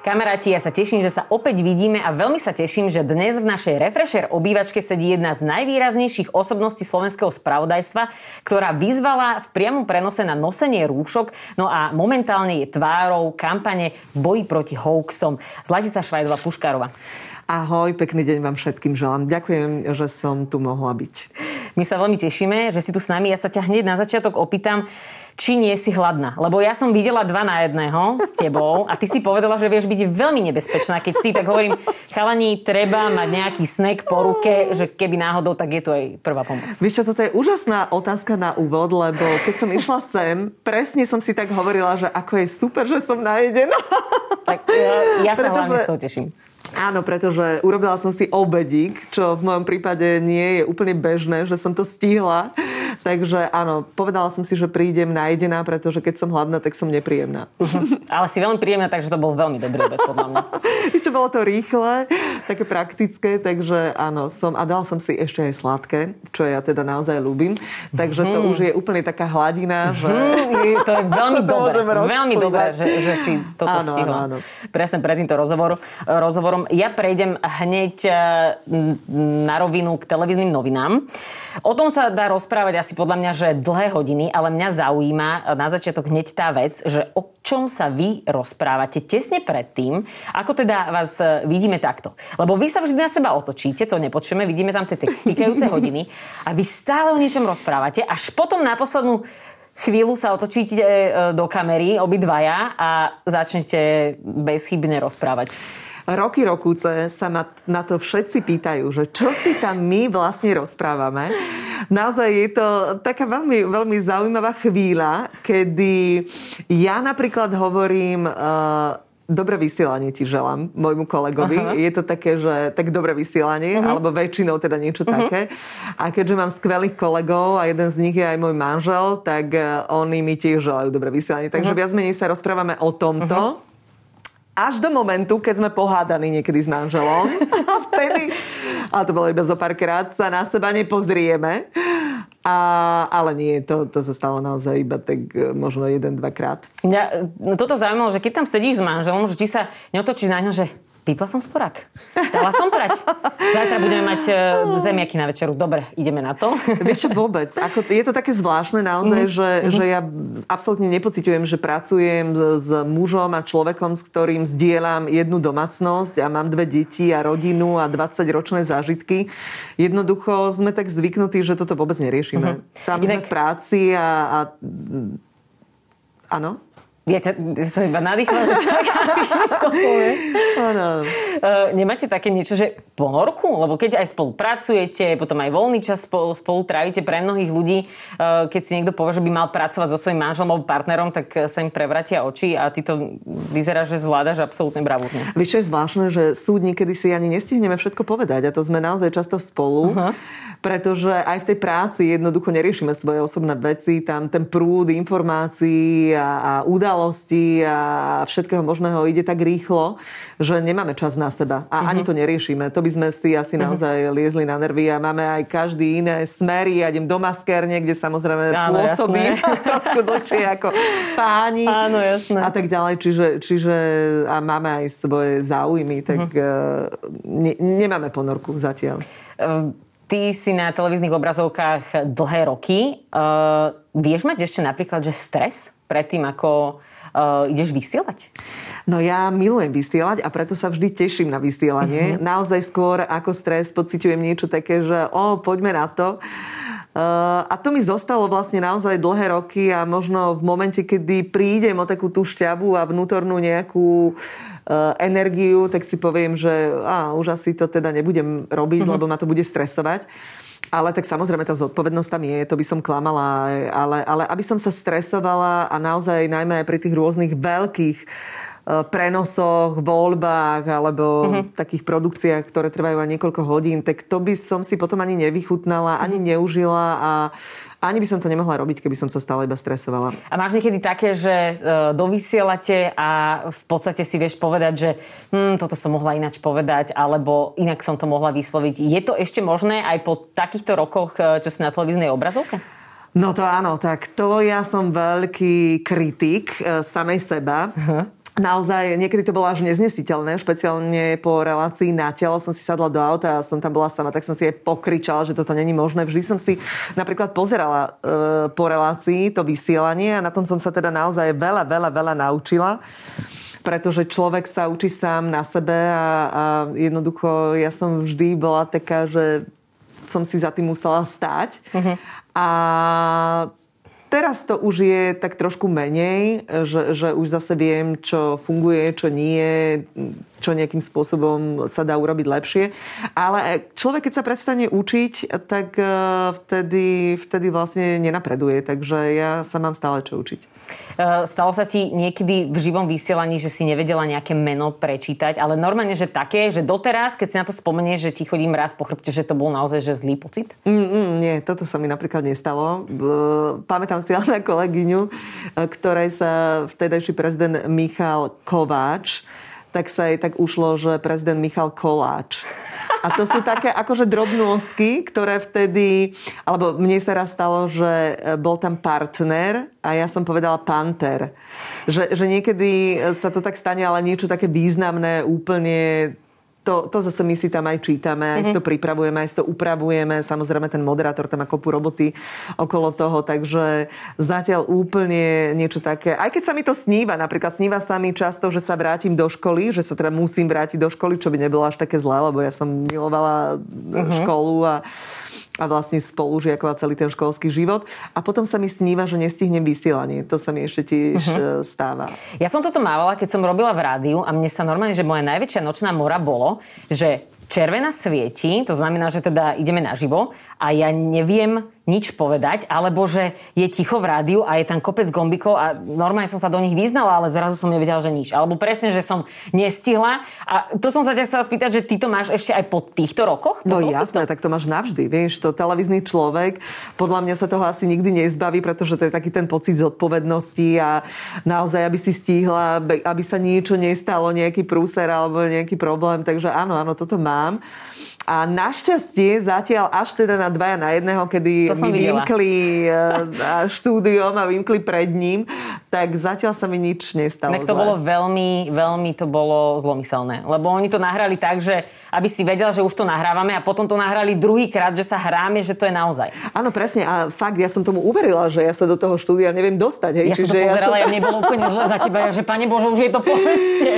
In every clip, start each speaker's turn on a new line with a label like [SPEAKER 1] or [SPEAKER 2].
[SPEAKER 1] Kamaráti, ja sa teším, že sa opäť vidíme a veľmi sa teším, že dnes v našej Refresher obývačke sedí jedna z najvýraznejších osobností slovenského spravodajstva, ktorá vyzvala v priamom prenose na nosenie rúšok, no a momentálne je tvárou kampane v boji proti hoaxom. Zlatica Švajdová Puškárova.
[SPEAKER 2] Ahoj, pekný deň vám všetkým želám. Ďakujem, že som tu mohla byť.
[SPEAKER 1] My sa veľmi tešíme, že si tu s nami. Ja sa ťa hneď na začiatok opýtam, či nie si hladná. Lebo ja som videla dva na jedného s tebou a ty si povedala, že vieš byť veľmi nebezpečná. Keď si tak hovorím, chalani, treba mať nejaký snack po ruke, že keby náhodou, tak je to aj prvá pomoc.
[SPEAKER 2] Vieš čo, toto je úžasná otázka na úvod, lebo keď som išla sem, presne som si tak hovorila, že ako je super, že som najedená.
[SPEAKER 1] Tak ja, ja sa Pretože... hlavne z toho teším.
[SPEAKER 2] Áno, pretože urobila som si obedík, čo v mojom prípade nie je úplne bežné, že som to stihla. Takže áno, povedala som si, že prídem najedená, pretože keď som hladná, tak som nepríjemná.
[SPEAKER 1] Uh-huh. Ale si veľmi príjemná, takže to bol veľmi dobrý obed, podľa mňa.
[SPEAKER 2] Ešte bolo to rýchle, také praktické, takže áno, som, a dala som si ešte aj sladké, čo ja teda naozaj ľúbim. Takže to uh-huh. už je úplne taká hladina, že...
[SPEAKER 1] Uh-huh. To je veľmi dobré, veľmi dobré, že, že si toto áno, stihla. Áno, áno. Presne pred týmto rozhovor, rozhovorom. Ja prejdem hneď eh, na rovinu k televíznym novinám. O tom sa dá rozprávať asi podľa mňa, že dlhé hodiny, ale mňa zaujíma na začiatok hneď tá vec, že o čom sa vy rozprávate tesne predtým, ako teda vás e, vidíme takto. Lebo vy sa vždy na seba otočíte, to nepočujeme, vidíme tam tie týkajúce hodiny a vy stále o niečom rozprávate, až potom na poslednú chvíľu sa otočíte e, do kamery, obidvaja a začnete bezchybne rozprávať
[SPEAKER 2] roky rokúce sa ma na to všetci pýtajú, že čo si tam my vlastne rozprávame. Naozaj je to taká veľmi, veľmi zaujímavá chvíľa, kedy ja napríklad hovorím... Uh, Dobré vysielanie ti želám, môjmu kolegovi. Aha. Je to také, že tak dobré vysielanie, uh-huh. alebo väčšinou teda niečo uh-huh. také. A keďže mám skvelých kolegov a jeden z nich je aj môj manžel, tak uh, oni mi tiež želajú dobré vysielanie. Takže uh-huh. viac menej sa rozprávame o tomto. Uh-huh až do momentu, keď sme pohádaní niekedy s manželom. A vtedy, ale to bolo iba zo párkrát, sa na seba nepozrieme. A, ale nie, to, to sa stalo naozaj iba tak e, možno jeden, dvakrát.
[SPEAKER 1] Ja, no toto zaujímalo, že keď tam sedíš s manželom, že či sa neotočíš na ňo, že Vypla som sporák. Dala som prať. Zajtra budeme mať uh, zemiaky na večeru. Dobre, ideme na to.
[SPEAKER 2] Vieš čo vôbec? Ako, je to také zvláštne naozaj, mm-hmm. že, mm-hmm. že ja absolútne nepociťujem, že pracujem s, s mužom a človekom, s ktorým zdieľam jednu domácnosť a mám dve deti a rodinu a 20-ročné zážitky. Jednoducho sme tak zvyknutí, že toto vôbec neriešime. Mm-hmm. Tam sme v práci a, a Áno?
[SPEAKER 1] Ja, ťa, ja som iba nadýchla, že čaká, uh, Nemáte také niečo, že ponorku? Lebo keď aj spolupracujete, potom aj voľný čas spolu, spolu trávite pre mnohých ľudí, uh, keď si niekto povie, že by mal pracovať so svojím manželom alebo partnerom, tak sa im prevratia oči a ty to vyzerá, že zvládaš absolútne bravúrne.
[SPEAKER 2] Vieš, je zvláštne, že súd niekedy si ani nestihneme všetko povedať a to sme naozaj často spolu. Uh-huh pretože aj v tej práci jednoducho neriešime svoje osobné veci, tam ten prúd informácií a, a udalostí a všetkého možného ide tak rýchlo, že nemáme čas na seba a uh-huh. ani to neriešime. To by sme si asi uh-huh. naozaj liezli na nervy a máme aj každý iné smery. Ja idem do maskerne, kde samozrejme Áno, pôsobím trošku dlhšie ako páni
[SPEAKER 1] Áno, jasné.
[SPEAKER 2] a tak ďalej. Čiže, čiže a máme aj svoje záujmy, tak uh-huh. ne, nemáme ponorku zatiaľ. Um
[SPEAKER 1] Ty si na televíznych obrazovkách dlhé roky. Uh, vieš mať ešte napríklad, že stres predtým, ako uh, ideš vysielať?
[SPEAKER 2] No ja milujem vysielať a preto sa vždy teším na vysielanie. Uh-huh. Naozaj skôr ako stres pociťujem niečo také, že o, poďme na to. Uh, a to mi zostalo vlastne naozaj dlhé roky a možno v momente, kedy prídem o takú tú šťavu a vnútornú nejakú uh, energiu, tak si poviem, že á, už asi to teda nebudem robiť, mm-hmm. lebo ma to bude stresovať. Ale tak samozrejme tá zodpovednosť tam je, to by som klamala, ale, ale aby som sa stresovala a naozaj najmä aj pri tých rôznych veľkých prenosoch, voľbách alebo uh-huh. takých produkciách, ktoré trvajú aj niekoľko hodín, tak to by som si potom ani nevychutnala, ani neužila a ani by som to nemohla robiť, keby som sa stále iba stresovala.
[SPEAKER 1] A máš niekedy také, že e, dovysielate a v podstate si vieš povedať, že hm, toto som mohla ináč povedať, alebo inak som to mohla vysloviť. Je to ešte možné aj po takýchto rokoch, e, čo si na televíznej obrazovke?
[SPEAKER 2] No to áno, tak to ja som veľký kritik e, samej seba. Uh-huh naozaj niekedy to bolo až neznesiteľné, špeciálne po relácii na telo som si sadla do auta a som tam bola sama, tak som si aj pokričala, že toto není možné. Vždy som si napríklad pozerala e, po relácii to vysielanie a na tom som sa teda naozaj veľa, veľa, veľa naučila pretože človek sa učí sám na sebe a, a jednoducho ja som vždy bola taká, že som si za tým musela stáť. Uh-huh. A Teraz to už je tak trošku menej, že, že už zase viem, čo funguje, čo nie, čo nejakým spôsobom sa dá urobiť lepšie. Ale človek, keď sa prestane učiť, tak e, vtedy, vtedy vlastne nenapreduje. Takže ja sa mám stále čo učiť.
[SPEAKER 1] E, stalo sa ti niekedy v živom vysielaní, že si nevedela nejaké meno prečítať, ale normálne, že také, že doteraz, keď si na to spomenieš, že ti chodím raz po chrbte, že to bol naozaj že zlý pocit?
[SPEAKER 2] Mm, mm, nie, toto sa mi napríklad nestalo. Pamätám pamätám si na kolegyňu, e, ktorej sa vtedajší prezident Michal Kováč, tak sa jej tak ušlo, že prezident Michal Koláč. A to sú také akože drobnostky, ktoré vtedy, alebo mne sa raz stalo, že e, bol tam partner a ja som povedala panter. Že, že niekedy sa to tak stane, ale niečo také významné úplne to, to zase my si tam aj čítame, aj mm-hmm. si to mhm. pripravujeme, aj si to upravujeme. Samozrejme ten moderátor tam má kopu roboty okolo toho, takže zatiaľ úplne niečo také. Aj keď sa mi to sníva, napríklad sníva sa mi často, že sa vrátim do školy, že sa teda musím vrátiť do školy, čo by nebolo až také zlé, lebo ja som milovala mm-hmm. školu a a vlastne spolužiakovať celý ten školský život. A potom sa mi sníva, že nestihnem vysielanie. To sa mi ešte tiež uh-huh. stáva.
[SPEAKER 1] Ja som toto mávala, keď som robila v rádiu a mne sa normálne, že moja najväčšia nočná mora bolo, že červená svieti, to znamená, že teda ideme naživo a ja neviem nič povedať, alebo že je ticho v rádiu a je tam kopec gombikov a normálne som sa do nich vyznala, ale zrazu som nevedela, že nič. Alebo presne, že som nestihla. A to som sa ťa chcela spýtať, že ty to máš ešte aj po týchto rokoch? Po
[SPEAKER 2] no jasné, tak to máš navždy. Vieš, to televízny človek, podľa mňa sa toho asi nikdy nezbaví, pretože to je taký ten pocit zodpovednosti a naozaj, aby si stihla, aby sa niečo nestalo, nejaký prúser alebo nejaký problém. Takže áno, áno, toto mám. A našťastie zatiaľ až teda na dvaja na jedného, kedy mi vymkli eh, štúdiom a vymkli pred ním, tak zatiaľ sa mi nič nestalo.
[SPEAKER 1] Tak to zle. bolo veľmi, veľmi to bolo zlomyselné. Lebo oni to nahrali tak, že aby si vedela, že už to nahrávame a potom to nahrali druhýkrát, že sa hráme, že to je naozaj.
[SPEAKER 2] Áno, presne. A fakt, ja som tomu uverila, že ja sa do toho štúdia neviem dostať. Hej.
[SPEAKER 1] Ja Čiže som to pozerala, ja, som... ja nebolo úplne zle za teba, ja, že pane Bože, už je to poveste.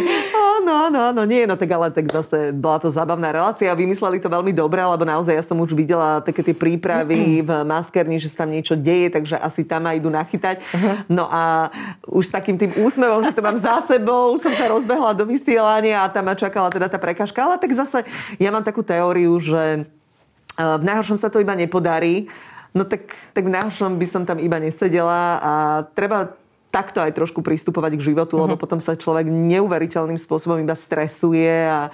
[SPEAKER 2] Áno, áno, áno. Nie, no tak ale tak zase bola to zábavná relácia. Vymysleli vymysleli to veľmi dobre, lebo naozaj ja som už videla také tie prípravy v maskerni, že sa tam niečo deje, takže asi tam aj idú nachytať. No a už s takým tým úsmevom, že to mám za sebou, som sa rozbehla do vysielania a tam ma čakala teda tá prekažka. Ale tak zase ja mám takú teóriu, že e, v najhoršom sa to iba nepodarí, no tak, tak v najhoršom by som tam iba nesedela a treba takto aj trošku pristupovať k životu, lebo potom sa človek neuveriteľným spôsobom iba stresuje a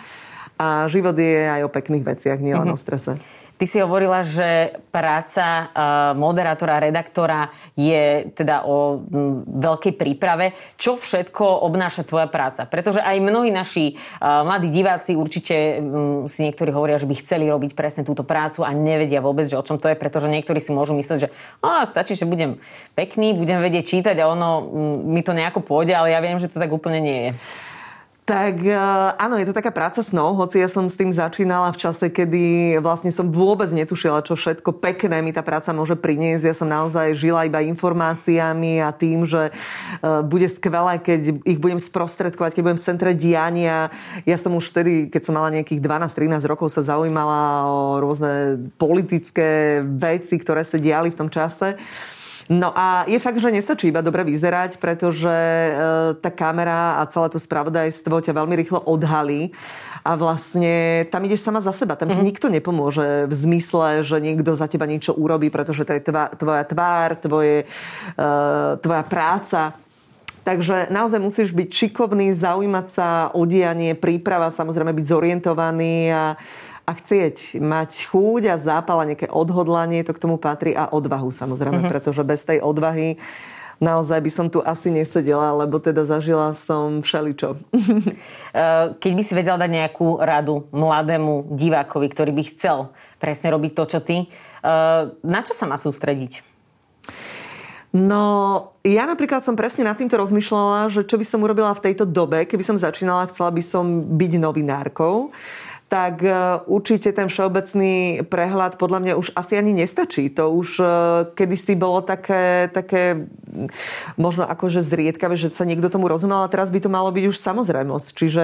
[SPEAKER 2] a život je aj o pekných veciach, nielen mm-hmm. o strese.
[SPEAKER 1] Ty si hovorila, že práca moderátora, redaktora je teda o veľkej príprave. Čo všetko obnáša tvoja práca? Pretože aj mnohí naši mladí diváci určite si niektorí hovoria, že by chceli robiť presne túto prácu a nevedia vôbec, že o čom to je, pretože niektorí si môžu myslieť, že á, stačí, že budem pekný, budem vedieť čítať a ono mi to nejako pôjde, ale ja viem, že to tak úplne nie je.
[SPEAKER 2] Tak e, áno, je to taká práca snou, hoci ja som s tým začínala v čase, kedy vlastne som vôbec netušila, čo všetko pekné mi tá práca môže priniesť. Ja som naozaj žila iba informáciami a tým, že e, bude skvelé, keď ich budem sprostredkovať, keď budem v centre diania. Ja som už vtedy, keď som mala nejakých 12-13 rokov, sa zaujímala o rôzne politické veci, ktoré sa diali v tom čase. No a je fakt, že nestačí iba dobre vyzerať, pretože e, tá kamera a celé to spravodajstvo ťa veľmi rýchlo odhalí a vlastne tam ideš sama za seba. Tam mm-hmm. ti nikto nepomôže v zmysle, že niekto za teba niečo urobí, pretože to je tva, tvoja tvár, tvoje, uh, tvoja práca. Takže naozaj musíš byť šikovný, zaujímať sa o dianie, príprava, samozrejme byť zorientovaný a, a chcieť mať chúť a zápala, nejaké odhodlanie, to k tomu patrí a odvahu samozrejme, mm-hmm. pretože bez tej odvahy naozaj by som tu asi nesedela, lebo teda zažila som všeličo.
[SPEAKER 1] Eh, keď by si vedela dať nejakú radu mladému divákovi, ktorý by chcel presne robiť to, čo ty, eh, na čo sa má sústrediť?
[SPEAKER 2] No, ja napríklad som presne nad týmto rozmýšľala, že čo by som urobila v tejto dobe, keby som začínala, chcela by som byť novinárkou tak e, určite ten všeobecný prehľad podľa mňa už asi ani nestačí. To už e, kedysi bolo také, také možno akože zriedkavé, že sa niekto tomu rozumel, a teraz by to malo byť už samozrejmosť. Čiže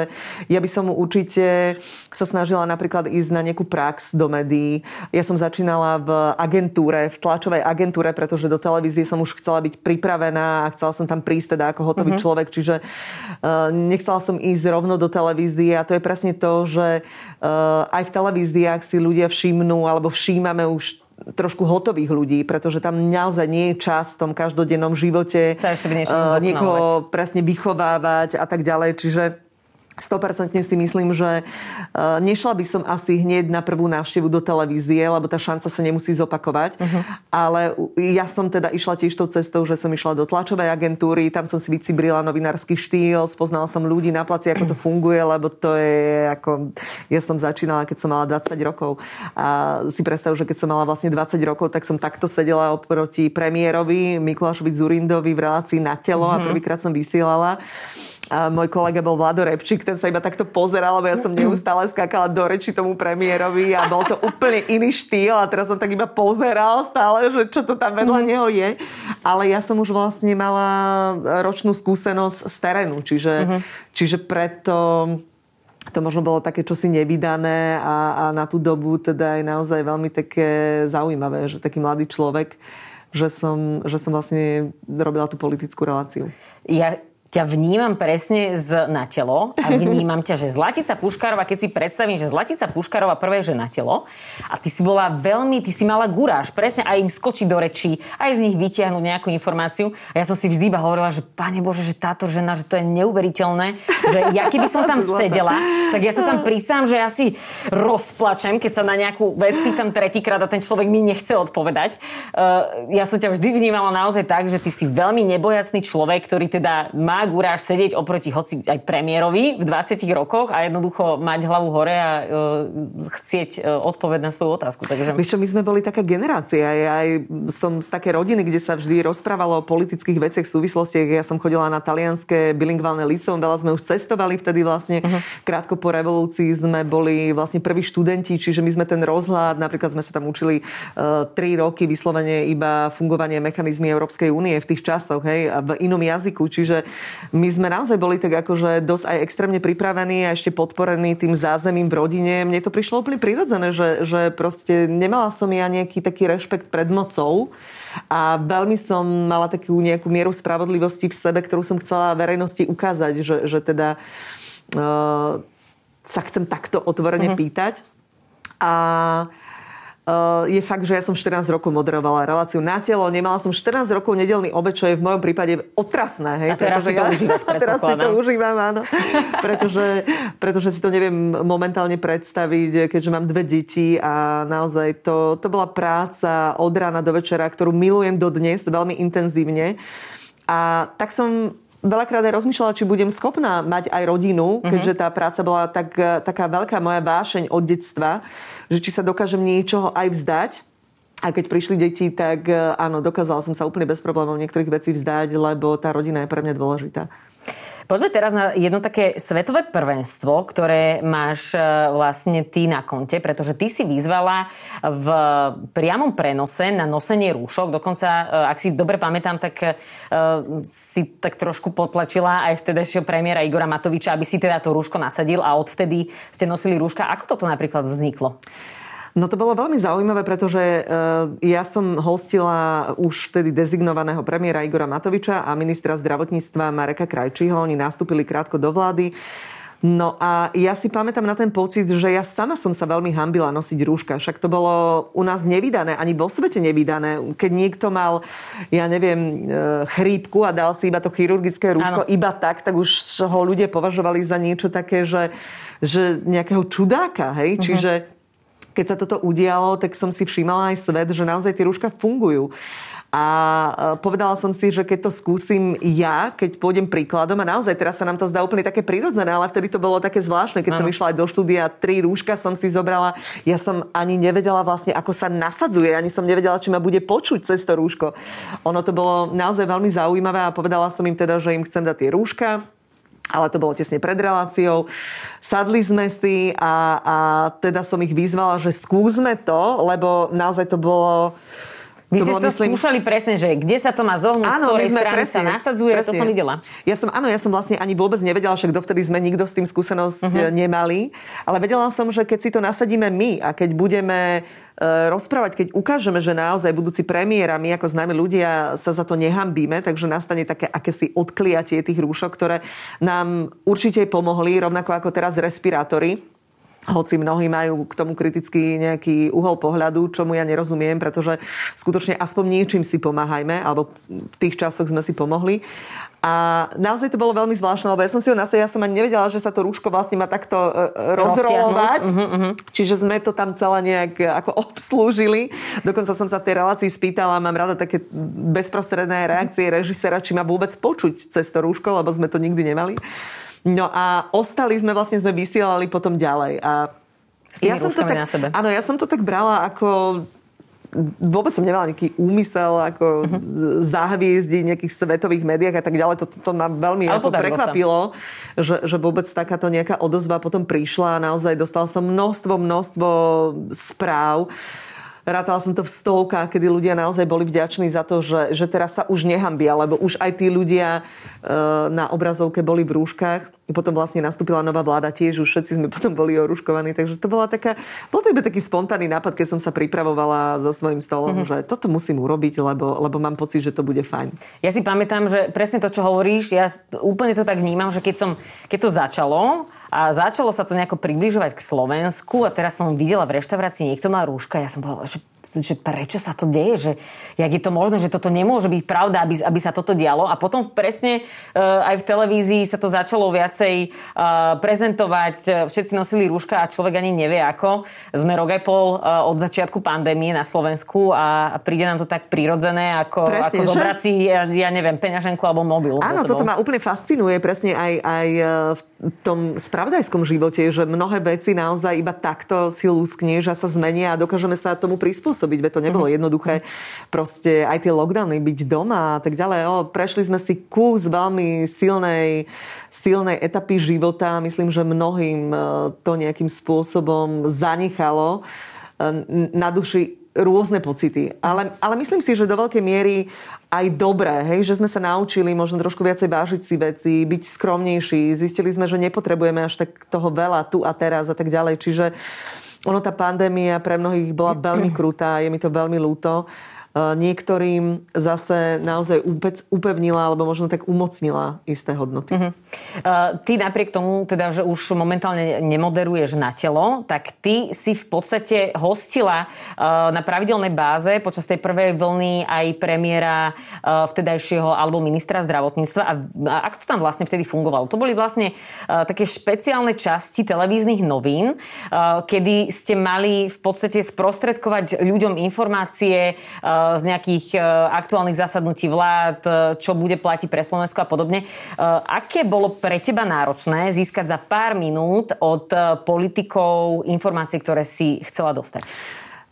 [SPEAKER 2] ja by som určite sa snažila napríklad ísť na nejakú prax do médií. Ja som začínala v agentúre, v tlačovej agentúre, pretože do televízie som už chcela byť pripravená a chcela som tam prísť teda ako hotový mm-hmm. človek, čiže uh, nechcela som ísť rovno do televízie a to je presne to, že aj v televíziách si ľudia všimnú alebo všímame už trošku hotových ľudí, pretože tam naozaj nie je čas v tom každodennom živote
[SPEAKER 1] uh,
[SPEAKER 2] niekoho presne vychovávať a tak ďalej. Čiže 100% si myslím, že e, nešla by som asi hneď na prvú návštevu do televízie, lebo tá šanca sa nemusí zopakovať. Uh-huh. Ale ja som teda išla tiež tou cestou, že som išla do tlačovej agentúry, tam som si vycibrila novinársky štýl, spoznala som ľudí na placi, ako to funguje, lebo to je ako... Ja som začínala, keď som mala 20 rokov. A si predstav, že keď som mala vlastne 20 rokov, tak som takto sedela oproti premiérovi Mikulášovi Zurindovi v relácii na telo uh-huh. a mhm. prvýkrát som vysielala. A môj kolega bol Vlado Repčík, ten sa iba takto pozeral, lebo ja som neustále skákala do reči tomu premiérovi a bol to úplne iný štýl a teraz som tak iba pozeral stále, že čo to tam vedľa mhm. neho je. Ale ja som už vlastne mala ročnú skúsenosť z terénu, čiže, uh-huh. čiže preto to možno bolo také čosi nevydané a, a na tú dobu teda je naozaj veľmi také zaujímavé, že taký mladý človek, že som, že som vlastne robila tú politickú reláciu.
[SPEAKER 1] Ja ťa vnímam presne z, na telo a vnímam ťa, že Zlatica Puškárova, keď si predstavím, že Zlatica Puškárova prvé, že na telo a ty si bola veľmi, ty si mala guráž, presne aj im skočiť do rečí, aj z nich vytiahnuť nejakú informáciu. A ja som si vždy iba hovorila, že pane Bože, že táto žena, že to je neuveriteľné, že ja keby som tam sedela, tak ja sa tam prísam, že ja si rozplačem, keď sa na nejakú vec pýtam tretíkrát a ten človek mi nechce odpovedať. Uh, ja som ťa vždy vnímala naozaj tak, že ty si veľmi nebojacný človek, ktorý teda má guráž sedieť oproti hoci aj premiérovi v 20 rokoch a jednoducho mať hlavu hore a uh, chcieť uh, odpoveď na svoju otázku.
[SPEAKER 2] Takže... Víš čo, my sme boli taká generácia. Ja aj som z také rodiny, kde sa vždy rozprávalo o politických veciach, súvislostiach. Ja som chodila na talianské bilingválne liceum, veľa sme už cestovali vtedy vlastne. Uh-huh. Krátko po revolúcii sme boli vlastne prví študenti, čiže my sme ten rozhľad, napríklad sme sa tam učili uh, 3 roky vyslovene iba fungovanie mechanizmy Európskej únie v tých časoch, hej, v inom jazyku. Čiže my sme naozaj boli tak akože dosť aj extrémne pripravení a ešte podporení tým zázemím v rodine. Mne to prišlo úplne prirodzené, že, že proste nemala som ja nejaký taký rešpekt pred mocou a veľmi som mala takú nejakú mieru spravodlivosti v sebe, ktorú som chcela verejnosti ukázať, že, že teda uh, sa chcem takto otvorene uh-huh. pýtať. A je fakt, že ja som 14 rokov moderovala reláciu na telo. Nemala som 14 rokov nedelný obed, čo je v mojom prípade otrasné. Hej?
[SPEAKER 1] A teraz si to ja, užívaš,
[SPEAKER 2] teraz si to užívam, áno. pretože, pretože si to neviem momentálne predstaviť, keďže mám dve deti a naozaj to, to bola práca od rána do večera, ktorú milujem dodnes veľmi intenzívne. A tak som veľakrát aj rozmýšľala, či budem schopná mať aj rodinu, uh-huh. keďže tá práca bola tak, taká veľká moja vášeň od detstva, že či sa dokážem niečoho aj vzdať. A keď prišli deti, tak áno, dokázala som sa úplne bez problémov niektorých vecí vzdať, lebo tá rodina je pre mňa dôležitá.
[SPEAKER 1] Poďme teraz na jedno také svetové prvenstvo, ktoré máš e, vlastne ty na konte, pretože ty si vyzvala v priamom prenose na nosenie rúšok. Dokonca, e, ak si dobre pamätám, tak e, si tak trošku potlačila aj vtedajšieho premiéra Igora Matoviča, aby si teda to rúško nasadil a odvtedy ste nosili rúška. Ako toto napríklad vzniklo?
[SPEAKER 2] No to bolo veľmi zaujímavé, pretože uh, ja som hostila už vtedy dezignovaného premiéra Igora Matoviča a ministra zdravotníctva Mareka Krajčího. Oni nastúpili krátko do vlády. No a ja si pamätám na ten pocit, že ja sama som sa veľmi hambila nosiť rúška. Však to bolo u nás nevydané, ani vo svete nevydané. Keď niekto mal, ja neviem, e, chrípku a dal si iba to chirurgické rúško, ano. iba tak, tak už ho ľudia považovali za niečo také, že, že nejakého čudáka, hej? Uh-huh. Čiže keď sa toto udialo, tak som si všímala aj svet, že naozaj tie rúška fungujú. A e, povedala som si, že keď to skúsim ja, keď pôjdem príkladom, a naozaj teraz sa nám to zdá úplne také prirodzené, ale vtedy to bolo také zvláštne, keď ano. som išla aj do štúdia, tri rúška som si zobrala. Ja som ani nevedela vlastne, ako sa nasadzuje, ani som nevedela, či ma bude počuť cez to rúško. Ono to bolo naozaj veľmi zaujímavé a povedala som im teda, že im chcem dať tie rúška, ale to bolo tesne pred reláciou. Sadli sme si a, a teda som ich vyzvala, že skúsme to, lebo naozaj to bolo
[SPEAKER 1] vy ste to myslím... skúšali presne, že kde sa to má zohnúť, áno, z ktorej strany presne, sa nasadzuje, presne. to som videla.
[SPEAKER 2] Ja som, áno, ja som vlastne ani vôbec nevedela, však dovtedy sme nikto s tým skúsenosť uh-huh. nemali, ale vedela som, že keď si to nasadíme my a keď budeme uh, rozprávať, keď ukážeme, že naozaj budúci premiér a my ako známi ľudia sa za to nehambíme, takže nastane také akési odkliatie tých rúšok, ktoré nám určite pomohli, rovnako ako teraz respirátory hoci mnohí majú k tomu kritický nejaký uhol pohľadu, čomu ja nerozumiem, pretože skutočne aspoň niečím si pomáhajme, alebo v tých časoch sme si pomohli. A naozaj to bolo veľmi zvláštne, lebo ja som si ho nasadila, ja som ani nevedela, že sa to rúško vlastne má takto uh, rozrolovať. Uh-huh, uh-huh. Čiže sme to tam celé nejak e, ako obslúžili. Dokonca som sa v tej relácii spýtala, mám rada také bezprostredné reakcie režisera, či ma vôbec počuť cez to rúško, lebo sme to nikdy nemali. No a ostali sme, vlastne sme vysielali potom ďalej. A
[SPEAKER 1] ja som to tak, na sebe.
[SPEAKER 2] Áno, ja som to tak brala ako vôbec som nemala nejaký úmysel ako uh-huh. zahviezdiť v nejakých svetových médiách a tak ďalej. To, to, to ma veľmi ako prekvapilo, že, že vôbec takáto nejaká odozva potom prišla a naozaj dostal som množstvo, množstvo správ Rátala som to v stovkách, kedy ľudia naozaj boli vďační za to, že, že teraz sa už nehambia, lebo už aj tí ľudia e, na obrazovke boli v rúškach. Potom vlastne nastúpila nová vláda tiež, už všetci sme potom boli oruškovaní. Takže to bola taká, bol to iba taký spontánny nápad, keď som sa pripravovala za svojím stolom, mm-hmm. že toto musím urobiť, lebo, lebo mám pocit, že to bude fajn.
[SPEAKER 1] Ja si pamätám, že presne to, čo hovoríš, ja úplne to tak vnímam, že keď, som, keď to začalo, a začalo sa to nejako približovať k Slovensku a teraz som videla v reštaurácii niekto má rúška. Ja som povedala, že že prečo sa to deje, že jak je to možné, že toto nemôže byť pravda, aby, aby sa toto dialo. A potom presne uh, aj v televízii sa to začalo viacej uh, prezentovať, všetci nosili rúška a človek ani nevie ako. Sme rok aj pol uh, od začiatku pandémie na Slovensku a, príde nám to tak prirodzené, ako, presne, ako zobrať si, ja, ja neviem, peňaženku alebo mobil.
[SPEAKER 2] Áno, toto ma úplne fascinuje presne aj, aj v tom spravodajskom živote, že mnohé veci naozaj iba takto si lúskneš a sa zmenia a dokážeme sa tomu prispôsobiť prispôsobiť, veď to nebolo mhm. jednoduché. Proste aj tie lockdowny, byť doma a tak ďalej. O, prešli sme si kus veľmi silnej, silnej etapy života. Myslím, že mnohým e, to nejakým spôsobom zanechalo e, na duši rôzne pocity. Ale, ale myslím si, že do veľkej miery aj dobré, hej, že sme sa naučili možno trošku viacej vážiť si veci, byť skromnejší. Zistili sme, že nepotrebujeme až tak toho veľa tu a teraz a tak ďalej. Čiže ono tá pandémia pre mnohých bola veľmi krutá, je mi to veľmi ľúto. Eh, niektorým zase naozaj upevnila alebo možno tak umocnila isté hodnoty. Uh-huh.
[SPEAKER 1] Uh, ty napriek tomu, teda, že už momentálne nemoderuješ na telo, tak ty si v podstate hostila uh, na pravidelnej báze počas tej prvej vlny aj premiéra uh, vtedajšieho alebo ministra zdravotníctva. A, a ako to tam vlastne vtedy fungovalo? To boli vlastne uh, také špeciálne časti televíznych novín, uh, kedy ste mali v podstate sprostredkovať ľuďom informácie uh, z nejakých e, aktuálnych zasadnutí vlád, e, čo bude platiť pre Slovensko a podobne. E, aké bolo pre teba náročné získať za pár minút od politikov informácie, ktoré si chcela dostať?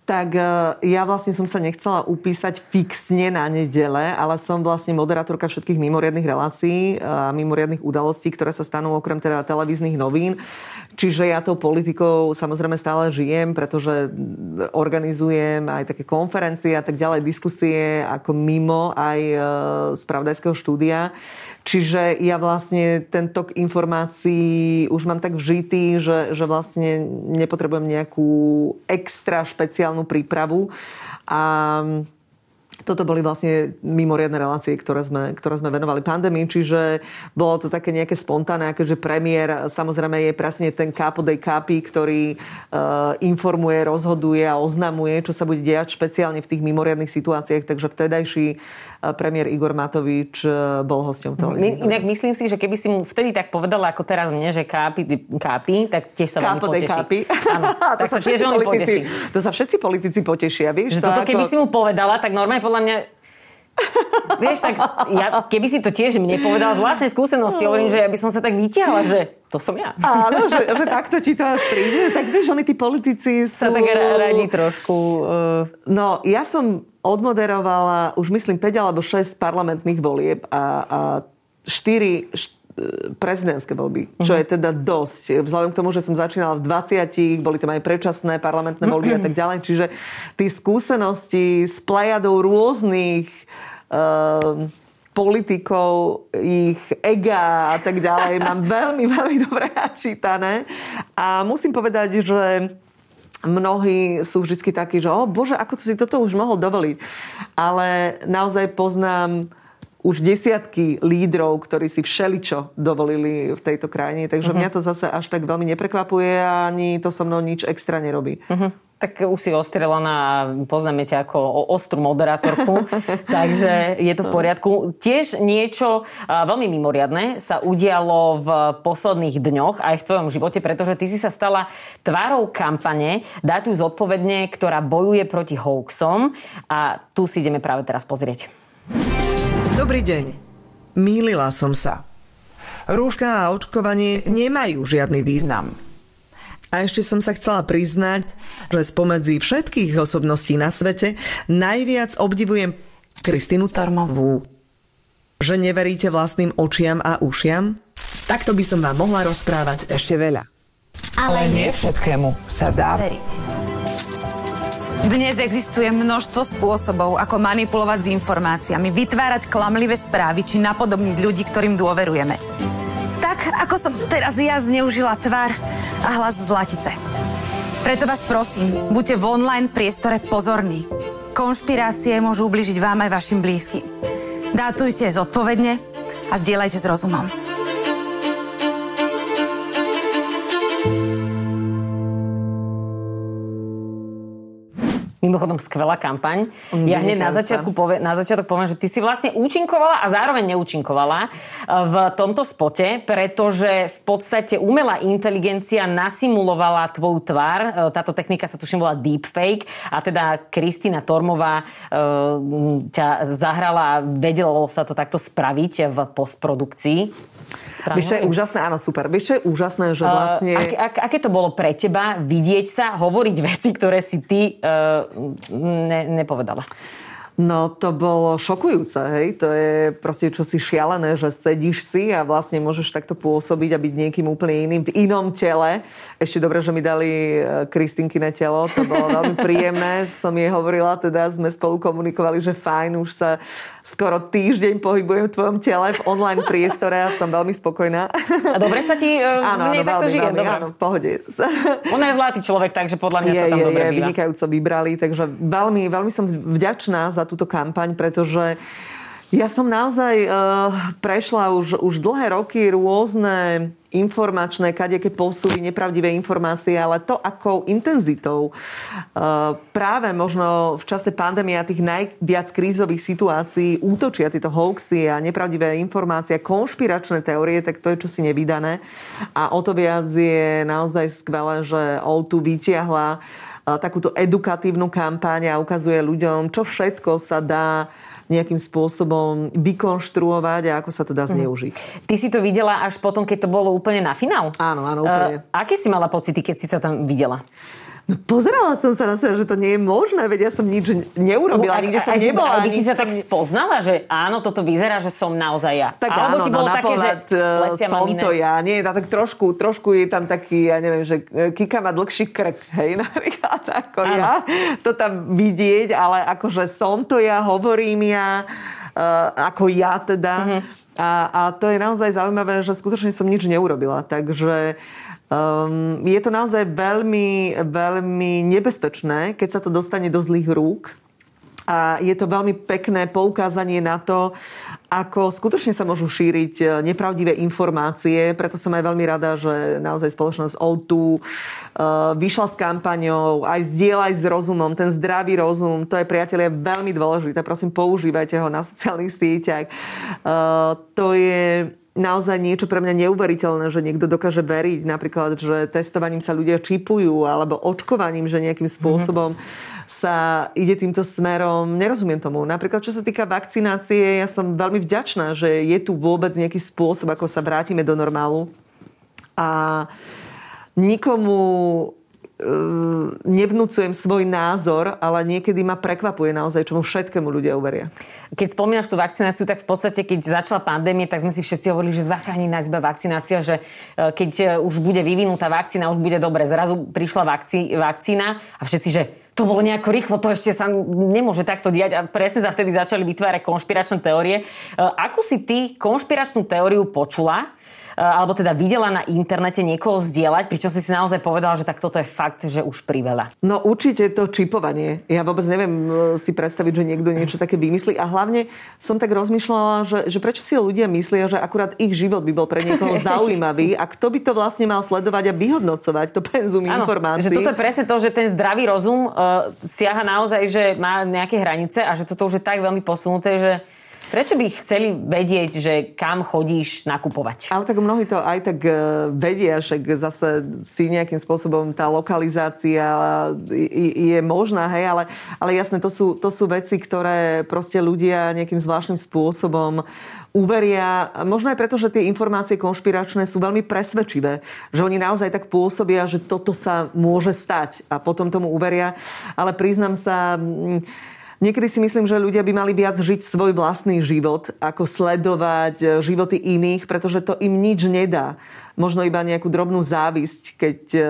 [SPEAKER 2] Tak ja vlastne som sa nechcela upísať fixne na nedele, ale som vlastne moderátorka všetkých mimoriadných relácií a mimoriadných udalostí, ktoré sa stanú okrem teda televíznych novín. Čiže ja tou politikou samozrejme stále žijem, pretože organizujem aj také konferencie a tak ďalej, diskusie ako mimo aj e, z štúdia. Čiže ja vlastne ten tok informácií už mám tak vžitý, že, že vlastne nepotrebujem nejakú extra špeciálnu prípravu. A toto boli vlastne mimoriadne relácie, ktoré sme, ktoré sme venovali pandémii, čiže bolo to také nejaké spontánne, akože premiér samozrejme je presne ten kápo dej kápi, ktorý uh, informuje, rozhoduje a oznamuje, čo sa bude diať špeciálne v tých mimoriadnych situáciách, takže vtedajší premiér Igor Matovič uh, bol hosťom
[SPEAKER 1] televízie. Inak myslím si, že keby si mu vtedy tak povedala ako teraz mne, že kápi, kápi tak tiež sa
[SPEAKER 2] veľmi poteší. Kápi. Áno, tak to sa, sa tiež veľmi poteší. To sa všetci politici potešia, vieš?
[SPEAKER 1] Že toto, ako... keby si mu povedala, tak normálne podľa mňa Vieš, tak ja, keby si to tiež mne povedala z vlastnej skúsenosti, hovorím, že ja by som sa tak vytiahla, že to som ja.
[SPEAKER 2] Áno, že, že takto ti to až príde. Tak vieš, oni tí politici sú...
[SPEAKER 1] Sa tak radi trošku... Uh...
[SPEAKER 2] No, ja som odmoderovala už myslím 5 alebo 6 parlamentných volieb a, a 4, 4 prezidentské voľby, čo je teda dosť. Vzhľadom k tomu, že som začínala v 20, boli tam aj predčasné parlamentné voľby a tak ďalej. Čiže tí skúsenosti s plejadou rôznych uh, politikov, ich ega a tak ďalej mám veľmi, veľmi dobre načítané. A musím povedať, že mnohí sú vždy takí, že o bože, ako si toto už mohol dovoliť. Ale naozaj poznám už desiatky lídrov, ktorí si všeličo dovolili v tejto krajine. Takže uh-huh. mňa to zase až tak veľmi neprekvapuje a ani to so mnou nič extra nerobí. Uh-huh.
[SPEAKER 1] Tak už si ostrelaná a poznáme ťa ako ostrú moderátorku, takže je to v poriadku. Tiež niečo veľmi mimoriadne sa udialo v posledných dňoch aj v tvojom živote, pretože ty si sa stala tvárou kampane Dať ju zodpovedne, ktorá bojuje proti hoaxom a tu si ideme práve teraz pozrieť.
[SPEAKER 3] Dobrý deň. Mýlila som sa. Rúška a očkovanie nemajú žiadny význam. A ešte som sa chcela priznať, že spomedzi všetkých osobností na svete najviac obdivujem Kristinu Tarmovú. Že neveríte vlastným očiam a ušiam? Takto by som vám mohla rozprávať ešte veľa. Ale nie všetkému sa dá veriť.
[SPEAKER 4] Dnes existuje množstvo spôsobov, ako manipulovať s informáciami, vytvárať klamlivé správy či napodobniť ľudí, ktorým dôverujeme. Tak, ako som teraz ja zneužila tvár a hlas Zlatice. Preto vás prosím, buďte v online priestore pozorní. Konšpirácie môžu ubližiť vám aj vašim blízkym. Dátujte zodpovedne a zdieľajte s rozumom.
[SPEAKER 1] Mimochodom, skvelá kampaň. Mm, ja hneď na začiatku, povie, na začiatok poviem, že ty si vlastne účinkovala a zároveň neúčinkovala eh, v tomto spote, pretože v podstate umelá inteligencia nasimulovala tvoju tvár. Eh, táto technika sa tuším volá deepfake a teda Kristina Tormová uh, ťa zahrala a vedelo sa to takto spraviť v postprodukcii.
[SPEAKER 2] Správne? Vieš, čo je úžasné? Áno, super. Vieš, čo je úžasné, že vlastne... Uh,
[SPEAKER 1] ak, ak, aké to bolo pre teba vidieť sa, hovoriť veci, ktoré si ty uh, ne, ne povedala.
[SPEAKER 2] No to bolo šokujúce, hej. To je proste čosi šialené, že sedíš si a vlastne môžeš takto pôsobiť a byť niekým úplne iným, v inom tele. Ešte dobre, že mi dali e, Kristinky na telo, to bolo veľmi príjemné. Som jej hovorila, teda sme spolu komunikovali, že fajn, už sa skoro týždeň pohybujem v tvojom tele v online priestore a som veľmi spokojná.
[SPEAKER 1] A dobre sa ti uh, áno, áno, takto žije? Veľmi,
[SPEAKER 2] áno, pohode.
[SPEAKER 1] Ona je zlatý človek, takže podľa mňa je, sa tam je, dobre je,
[SPEAKER 2] vynikajúco vybrali, takže veľmi, veľmi som vďačná za túto kampaň, pretože ja som naozaj uh, prešla už, už dlhé roky rôzne informačné, kadejaké posúvy, nepravdivé informácie, ale to, akou intenzitou uh, práve možno v čase pandémie a tých najviac krízových situácií útočia tieto hoaxy a nepravdivé informácie, konšpiračné teórie, tak to je čosi nevydané. A o to viac je naozaj skvelé, že O2 vytiahla takúto edukatívnu kampaň a ukazuje ľuďom, čo všetko sa dá nejakým spôsobom vykonštruovať a ako sa to dá mhm. zneužiť.
[SPEAKER 1] Ty si to videla až potom, keď to bolo úplne na finál?
[SPEAKER 2] Áno, áno, úplne.
[SPEAKER 1] Uh, aké si mala pocity, keď si sa tam videla?
[SPEAKER 2] No pozerala som sa na seba, že to nie je možné, veď ja som nič neurobila, no, nikde som nebola.
[SPEAKER 1] Ale si sa tak spoznala, že áno, toto vyzerá, že som naozaj ja.
[SPEAKER 2] Tak Alebo áno, ti bolo no, také, že uh, som to ja. Nie, tak trošku, trošku je tam taký, ja neviem, že e, Kika má dlhší krk, hej, napríklad ako áno. ja. To tam vidieť, ale akože som to ja, hovorím ja, ako ja teda. Uh-huh. A, a to je naozaj zaujímavé, že skutočne som nič neurobila. Takže Um, je to naozaj veľmi, veľmi nebezpečné, keď sa to dostane do zlých rúk. A je to veľmi pekné poukázanie na to, ako skutočne sa môžu šíriť e, nepravdivé informácie. Preto som aj veľmi rada, že naozaj spoločnosť O2 uh, vyšla s kampaňou, aj zdieľaj s rozumom, ten zdravý rozum, to je priatelia veľmi dôležité. Prosím, používajte ho na sociálnych sieťach. Uh, to je naozaj niečo pre mňa neuveriteľné, že niekto dokáže veriť napríklad, že testovaním sa ľudia čipujú alebo očkovaním, že nejakým spôsobom sa ide týmto smerom. Nerozumiem tomu. Napríklad, čo sa týka vakcinácie, ja som veľmi vďačná, že je tu vôbec nejaký spôsob, ako sa vrátime do normálu. A nikomu Ehm, nevnúcujem svoj názor, ale niekedy ma prekvapuje naozaj, čomu všetkému ľudia uveria.
[SPEAKER 1] Keď spomínaš tú vakcináciu, tak v podstate, keď začala pandémia, tak sme si všetci hovorili, že zachráni nás iba vakcinácia, že e, keď e, už bude vyvinutá vakcína, už bude dobre. Zrazu prišla vakcí, vakcína a všetci, že to bolo nejako rýchlo, to ešte sa nemôže takto diať a presne sa vtedy začali vytvárať konšpiračné teórie. E, akú si ty konšpiračnú teóriu počula, alebo teda videla na internete niekoho zdieľať, pričom si si naozaj povedala, že tak toto je fakt, že už priveľa.
[SPEAKER 2] No určite to čipovanie. Ja vôbec neviem eh, si predstaviť, že niekto niečo také vymyslí. A hlavne som tak rozmýšľala, že, že prečo si ľudia myslia, že akurát ich život by bol pre niekoho zaujímavý a kto by to vlastne mal sledovať a vyhodnocovať, to penzum ano, informácií.
[SPEAKER 1] Že toto je presne to, že ten zdravý rozum uh, siaha naozaj, že má nejaké hranice a že toto už je tak veľmi posunuté, že Prečo by chceli vedieť, že kam chodíš nakupovať?
[SPEAKER 2] Ale tak mnohí to aj tak e, vedia, že zase si nejakým spôsobom tá lokalizácia je možná, hej, ale, ale jasné, to sú, to sú veci, ktoré proste ľudia nejakým zvláštnym spôsobom uveria, možno aj preto, že tie informácie konšpiračné sú veľmi presvedčivé, že oni naozaj tak pôsobia, že toto sa môže stať a potom tomu uveria. Ale priznám sa, Niekedy si myslím, že ľudia by mali viac žiť svoj vlastný život, ako sledovať e, životy iných, pretože to im nič nedá. Možno iba nejakú drobnú závisť, keď e,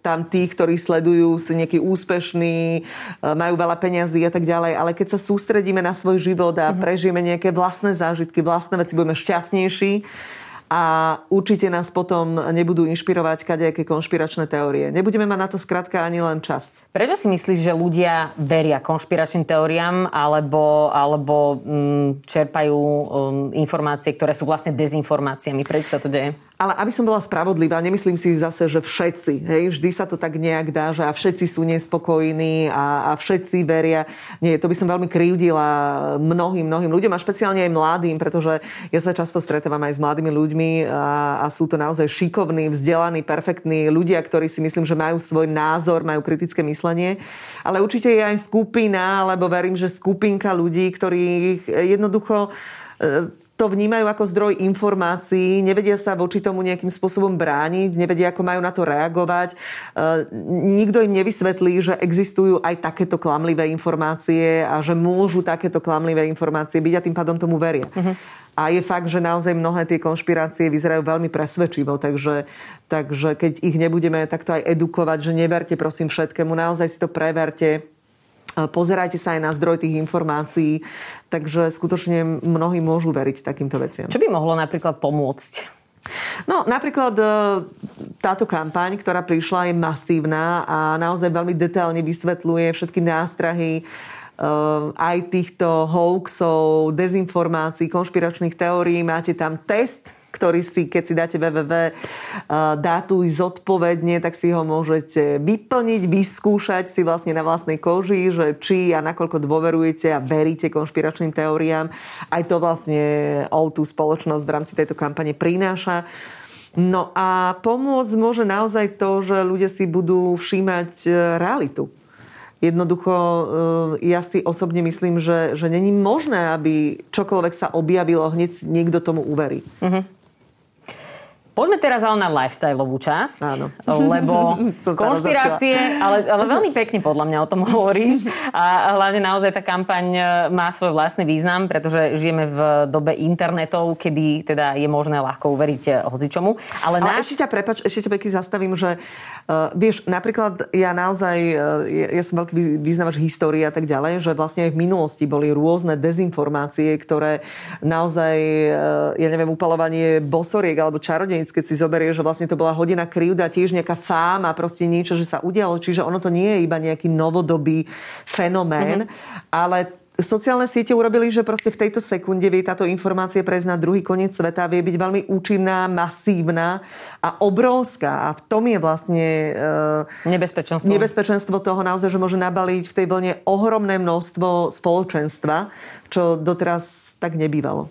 [SPEAKER 2] tam tí, ktorí sledujú, sú nejakí úspešní, e, majú veľa peňazí a tak ďalej. Ale keď sa sústredíme na svoj život a mhm. prežijeme nejaké vlastné zážitky, vlastné veci, budeme šťastnejší, a určite nás potom nebudú inšpirovať kadejaké konšpiračné teórie. Nebudeme mať na to skrátka ani len čas.
[SPEAKER 1] Prečo si myslíš, že ľudia veria konšpiračným teóriám alebo, alebo mm, čerpajú um, informácie, ktoré sú vlastne dezinformáciami? Prečo sa to deje?
[SPEAKER 2] Ale aby som bola spravodlivá, nemyslím si zase, že všetci. Hej, vždy sa to tak nejak dá, že a všetci sú nespokojní a, a všetci veria. Nie, to by som veľmi krivdila mnohým, mnohým ľuďom a špeciálne aj mladým, pretože ja sa často stretávam aj s mladými ľuďmi a, a sú to naozaj šikovní, vzdelaní, perfektní ľudia, ktorí si myslím, že majú svoj názor, majú kritické myslenie. Ale určite je aj skupina, alebo verím, že skupinka ľudí, ktorých jednoducho e, to vnímajú ako zdroj informácií, nevedia sa voči tomu nejakým spôsobom brániť, nevedia, ako majú na to reagovať. E, nikto im nevysvetlí, že existujú aj takéto klamlivé informácie a že môžu takéto klamlivé informácie byť a tým pádom tomu veria. Uh-huh. A je fakt, že naozaj mnohé tie konšpirácie vyzerajú veľmi presvedčivo, takže, takže keď ich nebudeme takto aj edukovať, že neverte prosím všetkému, naozaj si to preverte, Pozerajte sa aj na zdroj tých informácií, takže skutočne mnohí môžu veriť takýmto veciam.
[SPEAKER 1] Čo by mohlo napríklad pomôcť?
[SPEAKER 2] No, napríklad e, táto kampaň, ktorá prišla, je masívna a naozaj veľmi detailne vysvetľuje všetky nástrahy e, aj týchto hoaxov, dezinformácií, konšpiračných teórií. Máte tam test, ktorý si, keď si dáte www dátu zodpovedne, tak si ho môžete vyplniť, vyskúšať si vlastne na vlastnej koži, že či a nakoľko dôverujete a veríte konšpiračným teóriám. Aj to vlastne o tú spoločnosť v rámci tejto kampane prináša. No a pomôcť môže naozaj to, že ľudia si budú všímať e, realitu. Jednoducho, e, ja si osobne myslím, že, že není možné, aby čokoľvek sa objavilo, hneď niekto tomu uverí. Uh-huh.
[SPEAKER 1] Poďme teraz ale na lifestyleovú časť. Áno. Lebo konšpirácie, ale, ale veľmi pekne podľa mňa o tom hovoríš. A hlavne naozaj tá kampaň e, má svoj vlastný význam, pretože žijeme v dobe internetov, kedy teda je možné ľahko uveriť e, hocičomu.
[SPEAKER 2] Ale, ale náš... ešte ťa, prepač, ešte ťa pekne zastavím, že uh, vieš, napríklad ja naozaj, uh, ja, ja som veľký význavač histórie a tak ďalej, že vlastne aj v minulosti boli rôzne dezinformácie, ktoré naozaj, uh, ja neviem, upalovanie bosoriek alebo čarodej Vienic, keď si zoberie, že vlastne to bola hodina krivda, tiež nejaká fáma, proste niečo, že sa udialo. Čiže ono to nie je iba nejaký novodobý fenomén, mm-hmm. ale sociálne siete urobili, že proste v tejto sekunde vie táto informácia prejsť na druhý koniec sveta, vie byť veľmi účinná, masívna a obrovská. A v tom je vlastne
[SPEAKER 1] uh, nebezpečenstvo.
[SPEAKER 2] nebezpečenstvo toho naozaj, že môže nabaliť v tej vlne ohromné množstvo spoločenstva, čo doteraz tak nebývalo.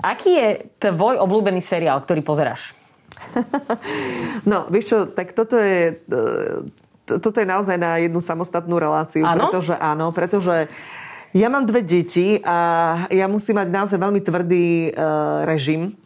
[SPEAKER 1] Aký je tvoj obľúbený seriál, ktorý pozeráš?
[SPEAKER 2] no, vieš čo, tak toto je... Toto je naozaj na jednu samostatnú reláciu,
[SPEAKER 1] áno?
[SPEAKER 2] pretože áno, pretože ja mám dve deti a ja musím mať naozaj veľmi tvrdý uh, režim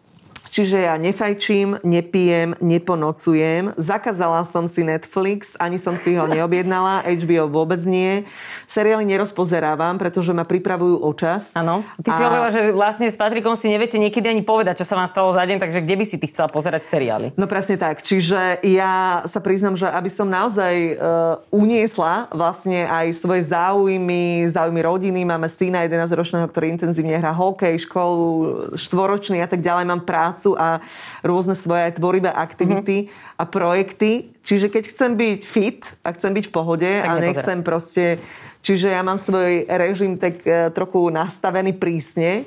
[SPEAKER 2] Čiže ja nefajčím, nepijem, neponocujem. Zakázala som si Netflix, ani som si ho neobjednala, HBO vôbec nie. Seriály nerozpozerávam, pretože ma pripravujú o čas.
[SPEAKER 1] Áno. Ty a... si hovorila, že vlastne s Patrikom si neviete niekedy ani povedať, čo sa vám stalo za deň, takže kde by si ty chcela pozerať seriály?
[SPEAKER 2] No presne tak. Čiže ja sa priznam, že aby som naozaj uh, uniesla vlastne aj svoje záujmy, záujmy rodiny. Máme syna 11-ročného, ktorý intenzívne hrá hokej, školu, štvoročný a tak ďalej. Mám prácu prácu a rôzne svoje tvorivé aktivity mm-hmm. a projekty. Čiže keď chcem byť fit a chcem byť v pohode tak a nechcem proste... Čiže ja mám svoj režim tak e, trochu nastavený prísne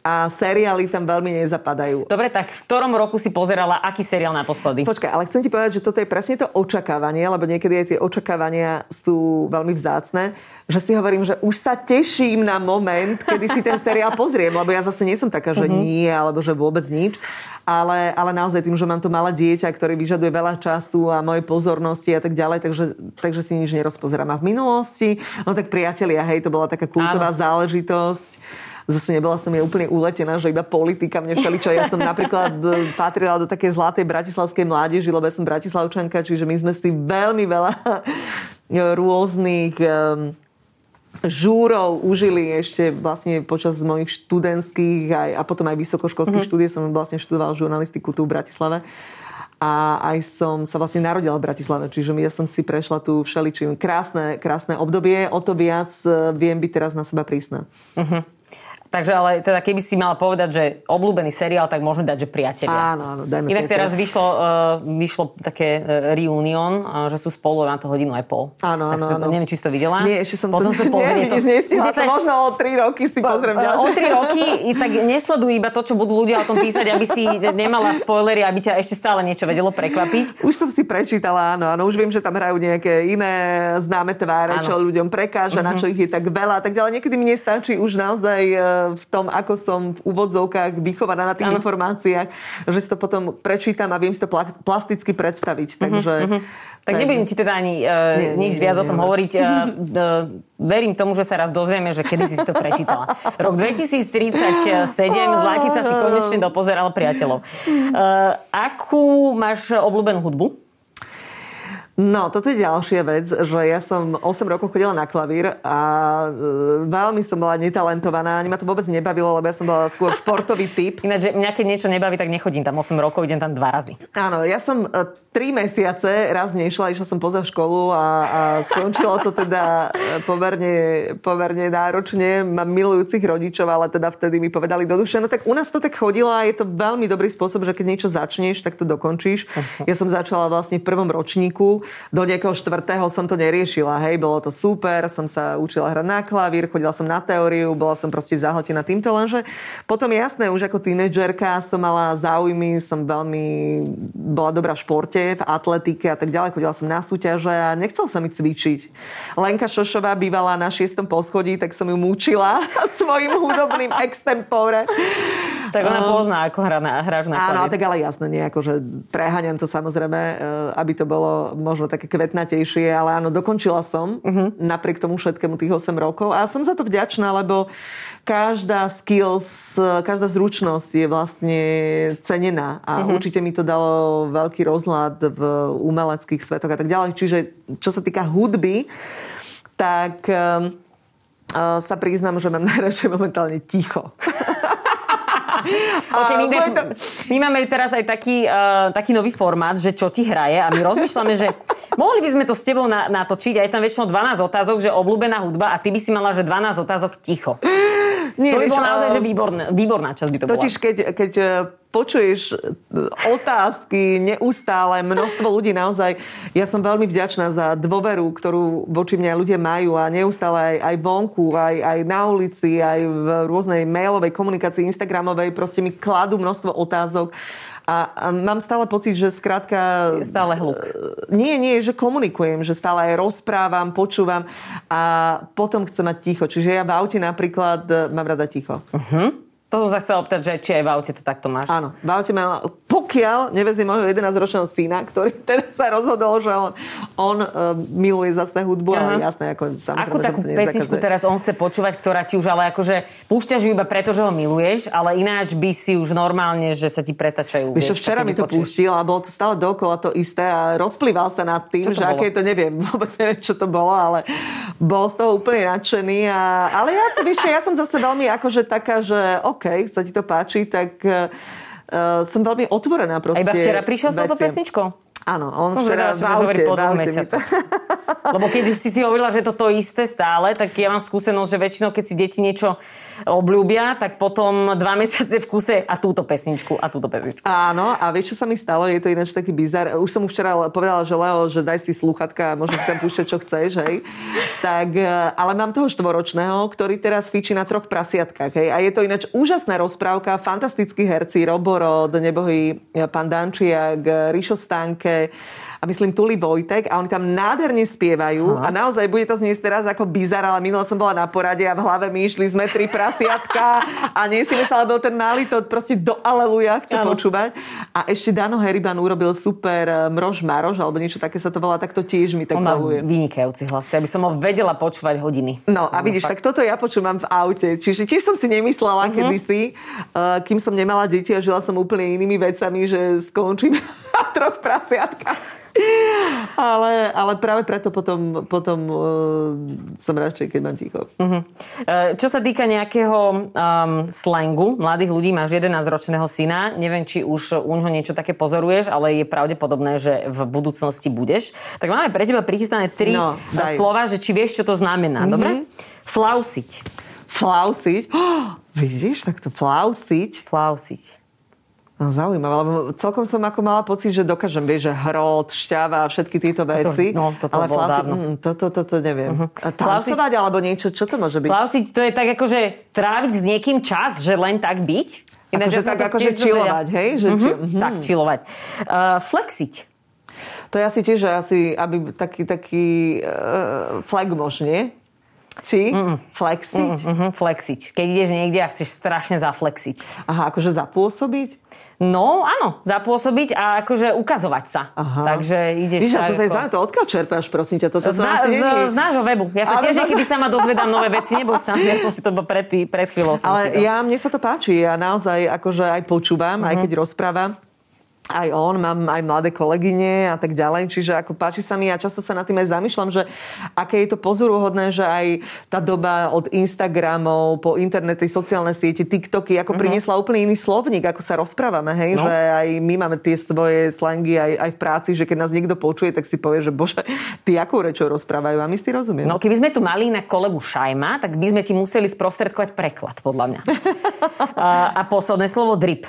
[SPEAKER 2] a seriály tam veľmi nezapadajú.
[SPEAKER 1] Dobre, tak v ktorom roku si pozerala aký seriál naposledy?
[SPEAKER 2] Počkaj, ale chcem ti povedať, že toto je presne to očakávanie, lebo niekedy aj tie očakávania sú veľmi vzácne, že si hovorím, že už sa teším na moment, kedy si ten seriál pozriem, lebo ja zase nie som taká, že mm-hmm. nie, alebo že vôbec nič. Ale, ale naozaj tým, že mám to malé dieťa, ktoré vyžaduje veľa času a mojej pozornosti a tak ďalej, takže, takže si nič nerozpozerám. A v minulosti, no tak priatelia, hej, to bola taká kultová Áno. záležitosť zase nebola som ja úplne uletená, že iba politika mne všeličo. Ja som napríklad e, patrila do takej zlatej bratislavskej mládeži, lebo ja som bratislavčanka, čiže my sme si veľmi veľa rôznych um, žúrov užili ešte vlastne počas mojich študentských aj, a potom aj vysokoškolských mm-hmm. štúdie som vlastne študovala žurnalistiku tu v Bratislave a aj som sa vlastne narodila v Bratislave, čiže ja som si prešla tu všeličím krásne, krásne obdobie, o to viac e, viem byť teraz na seba prísna. Uh-huh.
[SPEAKER 1] Takže ale teda keby si mala povedať, že obľúbený seriál, tak môžeme dať, že priatelia.
[SPEAKER 2] Áno, áno, dajme
[SPEAKER 1] Inak teraz vyšlo, uh, vyšlo také uh, reunion, uh, že sú spolu na to hodinu aj pol.
[SPEAKER 2] Áno, áno, áno.
[SPEAKER 1] Neviem, či si to videla.
[SPEAKER 2] Nie, ešte som
[SPEAKER 1] Potom
[SPEAKER 2] to... Nie, to... nestihla sa, možno o tri roky si pozriem ďalšie.
[SPEAKER 1] O tri roky, tak nesleduj iba to, čo budú ľudia o tom písať, aby si nemala spoilery, aby ťa ešte stále niečo vedelo prekvapiť.
[SPEAKER 2] Už som si prečítala, áno, áno. Už viem, že tam hrajú nejaké iné známe tváre, áno. čo ľuďom prekáža, uh-huh. na čo ich je tak veľa tak ďalej. Niekedy mi nestačí už naozaj v tom, ako som v úvodzovkách vychovaná na tých ano. informáciách, že si to potom prečítam a viem si to plasticky predstaviť. Mhm, takže, uh-huh.
[SPEAKER 1] Tak, tak nebudem ti teda ani uh, nie, nič nie, viac nie, o tom nie, hovoriť. Uh, uh, verím tomu, že sa raz dozvieme, že kedy si to prečítala. Rok 2037, Zlatica si konečne dopozerala priateľov. Uh, akú máš obľúbenú hudbu?
[SPEAKER 2] No, toto je ďalšia vec, že ja som 8 rokov chodila na klavír a e, veľmi som bola netalentovaná, ani ma to vôbec nebavilo, lebo ja som bola skôr športový typ.
[SPEAKER 1] Ináč, že mňa keď niečo nebaví, tak nechodím tam 8 rokov, idem tam dva razy.
[SPEAKER 2] Áno, ja som e, tri mesiace raz nešla, išla som poza školu a, a skončilo to teda e, pomerne, pomerne náročne. Mám milujúcich rodičov, ale teda vtedy mi povedali do duše, no tak u nás to tak chodilo a je to veľmi dobrý spôsob, že keď niečo začneš, tak to dokončíš. Uh-huh. Ja som začala vlastne v prvom ročníku, do nejakého štvrtého som to neriešila, hej, bolo to super, som sa učila hrať na klavír, chodila som na teóriu, bola som proste zahltená týmto, lenže potom jasné, už ako tínedžerka som mala záujmy, som veľmi bola dobrá v športe, v atletike a tak ďalej. Chodila som na súťaže a nechcel sa mi cvičiť. Lenka Šošová bývala na šiestom poschodí, tak som ju múčila svojim hudobným extempore.
[SPEAKER 1] Tak ona um, pozná, ako hra na, hráš na
[SPEAKER 2] Áno, tak ale jasné, nie ako, že preháňam to samozrejme, eh, aby to bolo možno také kvetnatejšie, ale áno, dokončila som uh-huh. napriek tomu všetkému tých 8 rokov a som za to vďačná, lebo každá skills, každá zručnosť je vlastne cenená a uh-huh. určite mi to dalo veľký rozhľad v umeleckých svetoch a tak ďalej. Čiže čo sa týka hudby, tak um, uh, sa priznám, že mám najradšej momentálne ticho.
[SPEAKER 1] Okay, my, máme, to... my máme teraz aj taký, uh, taký nový formát, že čo ti hraje a my rozmýšľame, že mohli by sme to s tebou na, natočiť a je tam väčšinou 12 otázok, že obľúbená hudba a ty by si mala, že 12 otázok ticho. Nie, to by bolo naozaj, že výborná, výborná časť by to
[SPEAKER 2] totiž, bola. keď, keď e, počuješ e, otázky neustále, množstvo ľudí naozaj. Ja som veľmi vďačná za dôveru, ktorú voči mňa ľudia majú a neustále aj, aj vonku, aj, aj na ulici, aj v rôznej mailovej komunikácii, Instagramovej, proste mi kladú množstvo otázok. A, a mám stále pocit, že skrátka...
[SPEAKER 1] Je stále hluk. E,
[SPEAKER 2] nie, nie, že komunikujem, že stále aj rozprávam, počúvam a potom chcem mať ticho. Čiže ja v aute napríklad e, mám rada ticho. Uh-huh.
[SPEAKER 1] To som sa chcela opýtať, že či aj v aute to takto máš.
[SPEAKER 2] Áno, v aute mám, pokiaľ nevezím môjho 11-ročného syna, ktorý teda sa rozhodol, že on, on uh, miluje zase hudbu, Aha. ale jasné, ako
[SPEAKER 1] samozrejme, Akú takú pesničku teraz on chce počúvať, ktorá ti už ale akože púšťaš ju iba preto, že ho miluješ, ale ináč by si už normálne, že sa ti pretačajú.
[SPEAKER 2] Vieš, včera mi to pustil a bolo to stále dokola to isté a rozplýval sa nad tým, že bolo? aké to neviem, vôbec neviem, čo to bolo, ale bol z toho úplne nadšený. A, ale ja, vieš, ja som zase veľmi akože taká, že OK, sa ti to páči, tak uh, som veľmi otvorená proste.
[SPEAKER 1] A iba včera prišiel s touto pesničkou?
[SPEAKER 2] Áno, on
[SPEAKER 1] Som včera v aute, po dvoch mesiacoch. Lebo keď si si hovorila, že je to to isté stále, tak ja mám skúsenosť, že väčšinou, keď si deti niečo obľúbia, tak potom dva mesiace v kuse a túto pesničku a túto pesničku.
[SPEAKER 2] Áno, a vieš, čo sa mi stalo? Je to ináč taký bizar. Už som mu včera povedala, že Leo, že daj si sluchatka a si tam púšťať, čo chceš, hej. Tak, e, ale mám toho štvoročného, ktorý teraz fičí na troch prasiatkách, hej. A je to ináč úžasná rozprávka, fantastickí herci, Roborod, nebohý pán Dančiak, Ríšo Stanke, také a myslím Tuli Vojtek a oni tam nádherne spievajú Aha. a naozaj bude to znieť teraz ako bizar, ale minule som bola na porade a v hlave mi išli sme tri prasiatka a nie si myslela, lebo ten malý to proste do aleluja chce ano. počúvať. A ešte Dano Heriban urobil super eh, Mrož Marož, alebo niečo také sa to volá, tak to tiež mi tak
[SPEAKER 1] maluje. vynikajúci hlas, aby som ho vedela počúvať hodiny.
[SPEAKER 2] No a vidíš, fakt. tak toto ja počúvam v aute. Čiže tiež som si nemyslela uh-huh. kedysi, uh, kým som nemala deti a žila som úplne inými vecami, že skončím na troch prasiatkách ale, ale práve preto potom, potom uh, som radšej, keď mám ticho. Uh-huh.
[SPEAKER 1] Čo sa týka nejakého um, slangu mladých ľudí, máš 11-ročného syna, neviem, či už u ňoho niečo také pozoruješ, ale je pravdepodobné, že v budúcnosti budeš. Tak máme pre teba prichystané tri no, slova, že či vieš, čo to znamená. Uh-huh. Dobre? Flausiť.
[SPEAKER 2] Flausiť? Oh, vidíš, tak to flausiť.
[SPEAKER 1] Flausiť.
[SPEAKER 2] No zaujímavé, lebo celkom som ako mala pocit, že dokážem, vieš, že hrot, šťava a všetky tieto veci.
[SPEAKER 1] Toto, no, toto ale bolo
[SPEAKER 2] flausiť, mm, toto, toto neviem. Uh-huh. A alebo niečo, čo to môže byť?
[SPEAKER 1] Flausiť to je tak akože tráviť s niekým čas, že len tak byť.
[SPEAKER 2] Ináč, akože tak akože čilovať, hej? Že uh-huh. či...
[SPEAKER 1] uh-huh. Tak, čilovať. Uh, flexiť.
[SPEAKER 2] To je asi tiež, že asi, aby taký, taký uh, flagmož, nie? Či? Mm-mm. Flexiť?
[SPEAKER 1] Mm-mm, flexiť. Keď ideš niekde a chceš strašne zaflexiť.
[SPEAKER 2] Aha, akože zapôsobiť?
[SPEAKER 1] No, áno, zapôsobiť a akože ukazovať sa. Aha. Takže ideš...
[SPEAKER 2] Víš, to, ako... to odkiaľ čerpáš, prosím ťa? Toto
[SPEAKER 1] z, na, z, z, nášho webu. Ja sa tiež niekedy sama dozvedám nové veci, nebol sa, ja som si to pred, tý, pred chvíľou.
[SPEAKER 2] Ale ja, mne sa to páči, ja naozaj akože aj počúvam, mm-hmm. aj mhm. keď rozprávam aj on, mám aj mladé kolegyne a tak ďalej, čiže ako páči sa mi a často sa nad tým aj zamýšľam, že aké je to pozoruhodné, že aj tá doba od Instagramov po internety, sociálne siete, TikToky, ako mm-hmm. priniesla úplne iný slovník, ako sa rozprávame, hej, no. že aj my máme tie svoje slangy aj, aj v práci, že keď nás niekto počuje, tak si povie, že bože, ty akú rečou rozprávajú a my si rozumieme.
[SPEAKER 1] No keby sme tu mali na kolegu Šajma, tak by sme ti museli sprostredkovať preklad, podľa mňa. a, a posledné slovo drip.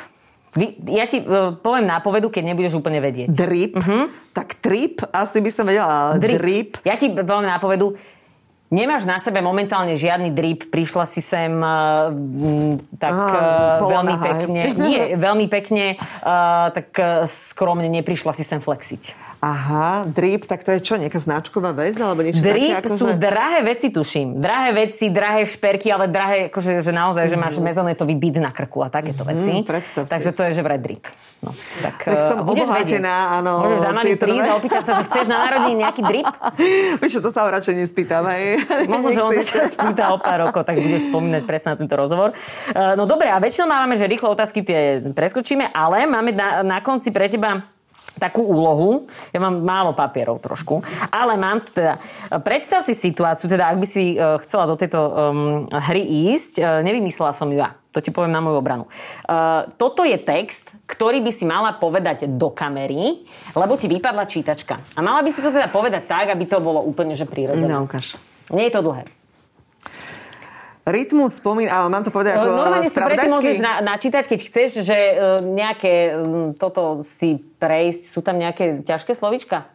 [SPEAKER 1] Vy, ja ti uh, poviem nápovedu, keď nebudeš úplne vedieť.
[SPEAKER 2] Drip? Uh-huh. Tak trip? Asi by som vedela. Drip. drip.
[SPEAKER 1] Ja ti poviem nápovedu. Nemáš na sebe momentálne žiadny drip, prišla si sem uh, tak Aha, uh, veľmi pekne, nie, veľmi pekne, uh, tak uh, skromne neprišla si sem flexiť.
[SPEAKER 2] Aha, drip, tak to je čo, nejaká značková vec? Alebo niečo
[SPEAKER 1] drip
[SPEAKER 2] také,
[SPEAKER 1] ako sú že... drahé veci, tuším. Drahé veci, drahé šperky, ale drahé, akože, že naozaj, mm-hmm. že máš mhm. mezonetový byt na krku a takéto veci. Mm, Takže to je, že vraj drip. No,
[SPEAKER 2] tak, tak som uh, obohatená, áno.
[SPEAKER 1] Môžeš za malý prísť a opýtať sa, že chceš na narodení nejaký drip?
[SPEAKER 2] Víš, to sa ho radšej nespýtam. Hej.
[SPEAKER 1] Možno, že on sa spýta o pár rokov, tak budeš spomínať presne na tento rozhovor. Uh, no dobre, a väčšinou máme, že rýchle otázky tie preskočíme, ale máme na, na konci pre teba takú úlohu. Ja mám málo papierov trošku, ale mám teda... Predstav si situáciu, teda ak by si uh, chcela do tejto um, hry ísť, uh, nevymyslela som ju ja. To ti poviem na moju obranu. Uh, toto je text, ktorý by si mala povedať do kamery, lebo ti vypadla čítačka. A mala by si to teda povedať tak, aby to bolo úplne že prírodzené.
[SPEAKER 2] No, ukáž.
[SPEAKER 1] Nie je to dlhé.
[SPEAKER 2] Rytmus spomín, ale mám to povedať ako
[SPEAKER 1] Normálne si predtým môžeš na, načítať, keď chceš, že uh, nejaké um, toto si prejsť. Sú tam nejaké ťažké slovička?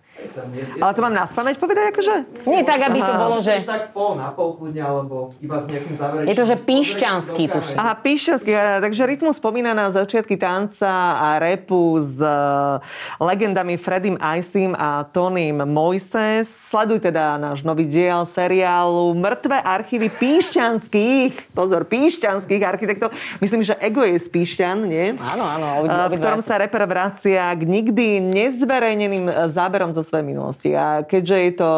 [SPEAKER 2] Ale to mám na spameť povedať akože?
[SPEAKER 1] Nie tak, aby to bolo, že...
[SPEAKER 5] Tak pol na pol kľudne, alebo iba s nejakým záverečným...
[SPEAKER 1] Je to, že píšťanský tuším.
[SPEAKER 2] Aha, píšťanský, takže Rytmus spomína na začiatky tanca a repu s uh, legendami Fredim Icem a Tonym Moises. Sleduj teda náš nový diel seriálu Mŕtve archívy píšťanských, pozor, píšťanských architektov. Myslím, že Ego je z Píšťan, nie?
[SPEAKER 1] Áno, áno.
[SPEAKER 2] v ktorom sa reper vracia k nikdy nezverejneným záberom zo svojej minulosti. A keďže je to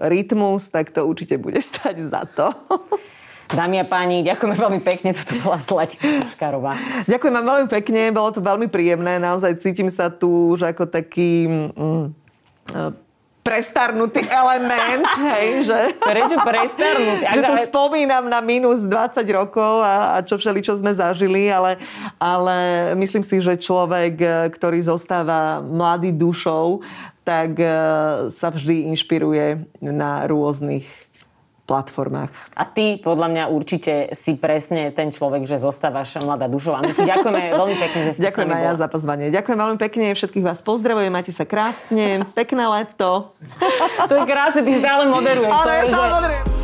[SPEAKER 2] rytmus, tak to určite bude stať za to.
[SPEAKER 1] Dámy a páni, ďakujeme veľmi pekne. Toto bola Zlatica Puškárová.
[SPEAKER 2] Ďakujem vám veľmi pekne, bolo to veľmi príjemné. Naozaj cítim sa tu už ako taký... Mm, prestarnutý element, hej, že...
[SPEAKER 1] Prečo prestarnutý?
[SPEAKER 2] že tu spomínam na minus 20 rokov a, a čo všeli, čo sme zažili, ale, ale myslím si, že človek, ktorý zostáva mladý dušou, tak e, sa vždy inšpiruje na rôznych platformách.
[SPEAKER 1] A ty, podľa mňa, určite si presne ten človek, že zostávaš mladá dušová. My ti ďakujeme veľmi pekne, že ste
[SPEAKER 2] Ďakujem aj ja za pozvanie. Ďakujem veľmi pekne, všetkých vás pozdravujem, majte sa krásne, pekné leto.
[SPEAKER 1] to je krásne, ty stále moderuješ.
[SPEAKER 2] Ale ja stále moderujem.